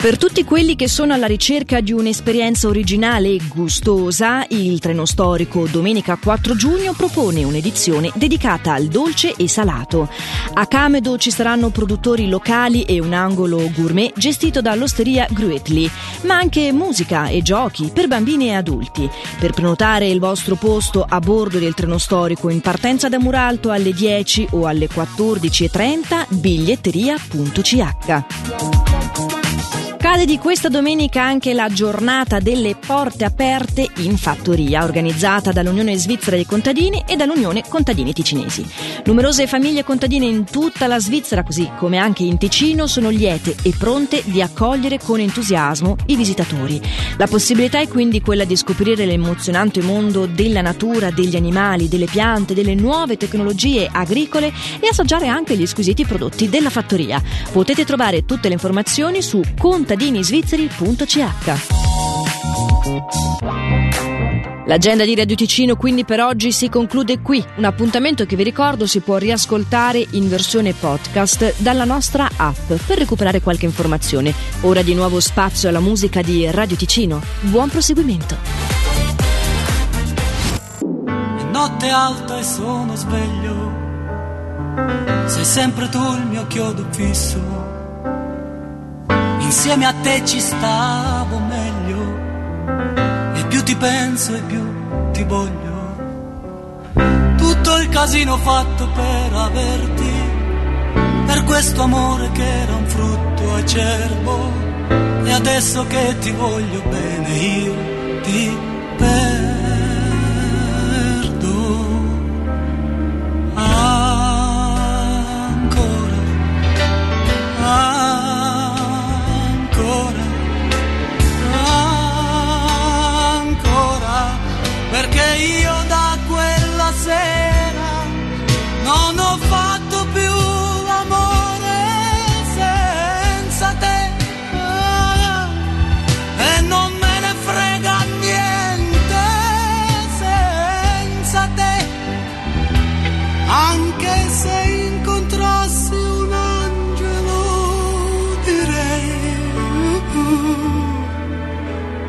Per tutti quelli che sono alla ricerca di un'esperienza originale e gustosa, il treno storico Domenica 4 giugno propone un'edizione dedicata al dolce e salato. A Camedo ci saranno produttori locali e un angolo gourmet gestito dall'osteria Gruetli, ma anche musica e giochi per bambini e adulti. Per prenotare il vostro posto a bordo del treno storico in partenza da Muralto alle 10 o alle 14.30 biglietteria.ch. Cade di questa domenica anche la giornata delle porte aperte in fattoria, organizzata dall'Unione Svizzera dei Contadini e dall'Unione Contadini Ticinesi. Numerose famiglie contadine in tutta la Svizzera, così come anche in Ticino, sono liete e pronte di accogliere con entusiasmo i visitatori. La possibilità è quindi quella di scoprire l'emozionante mondo della natura, degli animali, delle piante, delle nuove tecnologie agricole e assaggiare anche gli squisiti prodotti della fattoria. Potete trovare tutte le informazioni su contadini contadinisvizzeri.ch. L'agenda di Radio Ticino quindi per oggi si conclude qui, un appuntamento che vi ricordo si può riascoltare in versione podcast dalla nostra app per recuperare qualche informazione. Ora di nuovo spazio alla musica di Radio Ticino. Buon proseguimento. È notte alta e sono sveglio, sei sempre tu il mio chiodo fisso Insieme a te ci stavo meglio e più ti penso e più ti voglio. Tutto il casino fatto per averti, per questo amore che era un frutto acerbo. E adesso che ti voglio bene io ti perdo.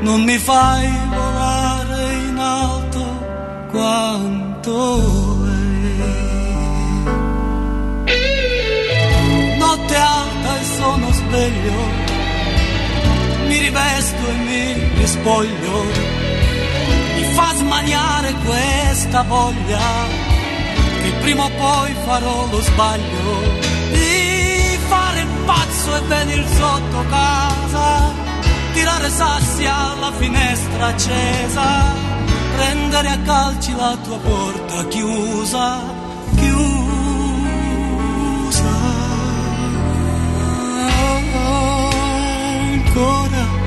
Non mi fai volare in alto quanto lei. Notte alta e sono sveglio, mi rivesto e mi rispoglio, mi fa smaniare questa voglia che prima o poi farò lo sbaglio di fare pazzo e venir sotto casa tirare sassi alla finestra accesa, prendere a calci la tua porta chiusa, chiusa. Ancora, ancora,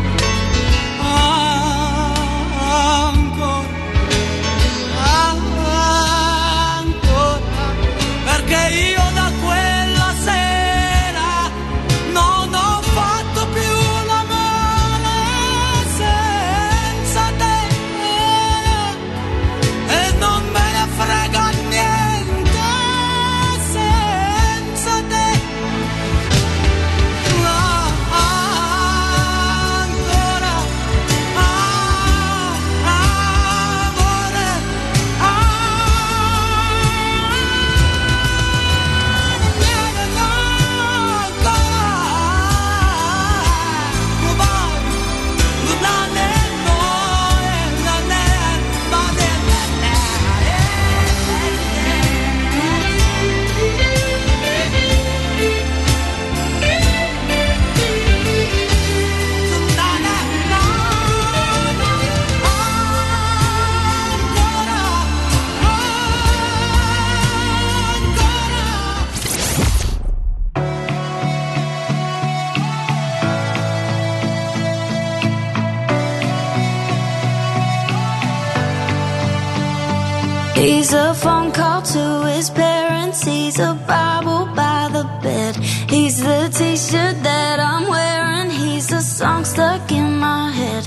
He's a phone call to his parents. He's a Bible by the bed. He's the t shirt that I'm wearing. He's a song stuck in my head.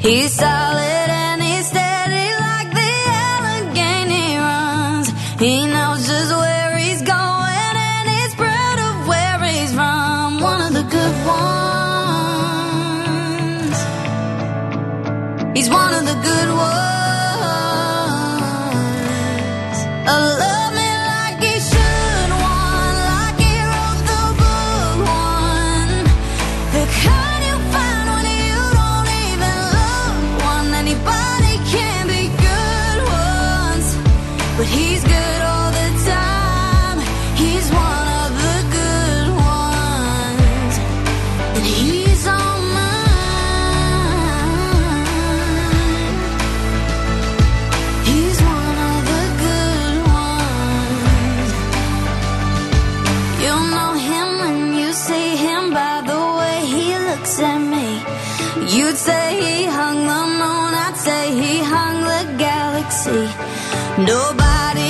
He's solid and he's steady like the Allegheny runs. He knows just where he's going and he's proud of where he's from. One of the good ones. He's one of the good ones. You'd say he hung the moon, I'd say he hung the galaxy. Nobody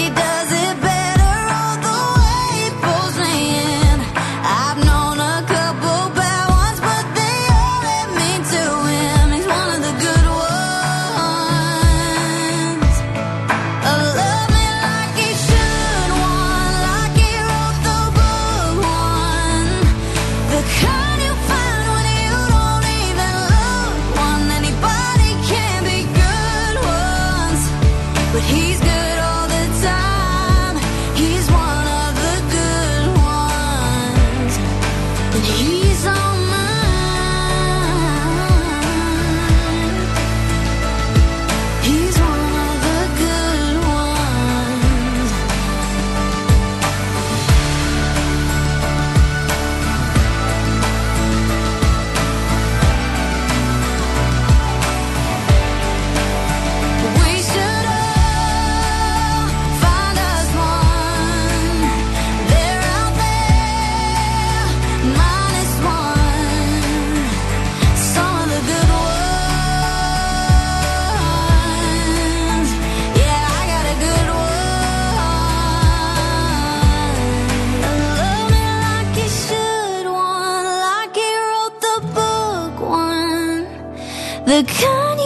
The kind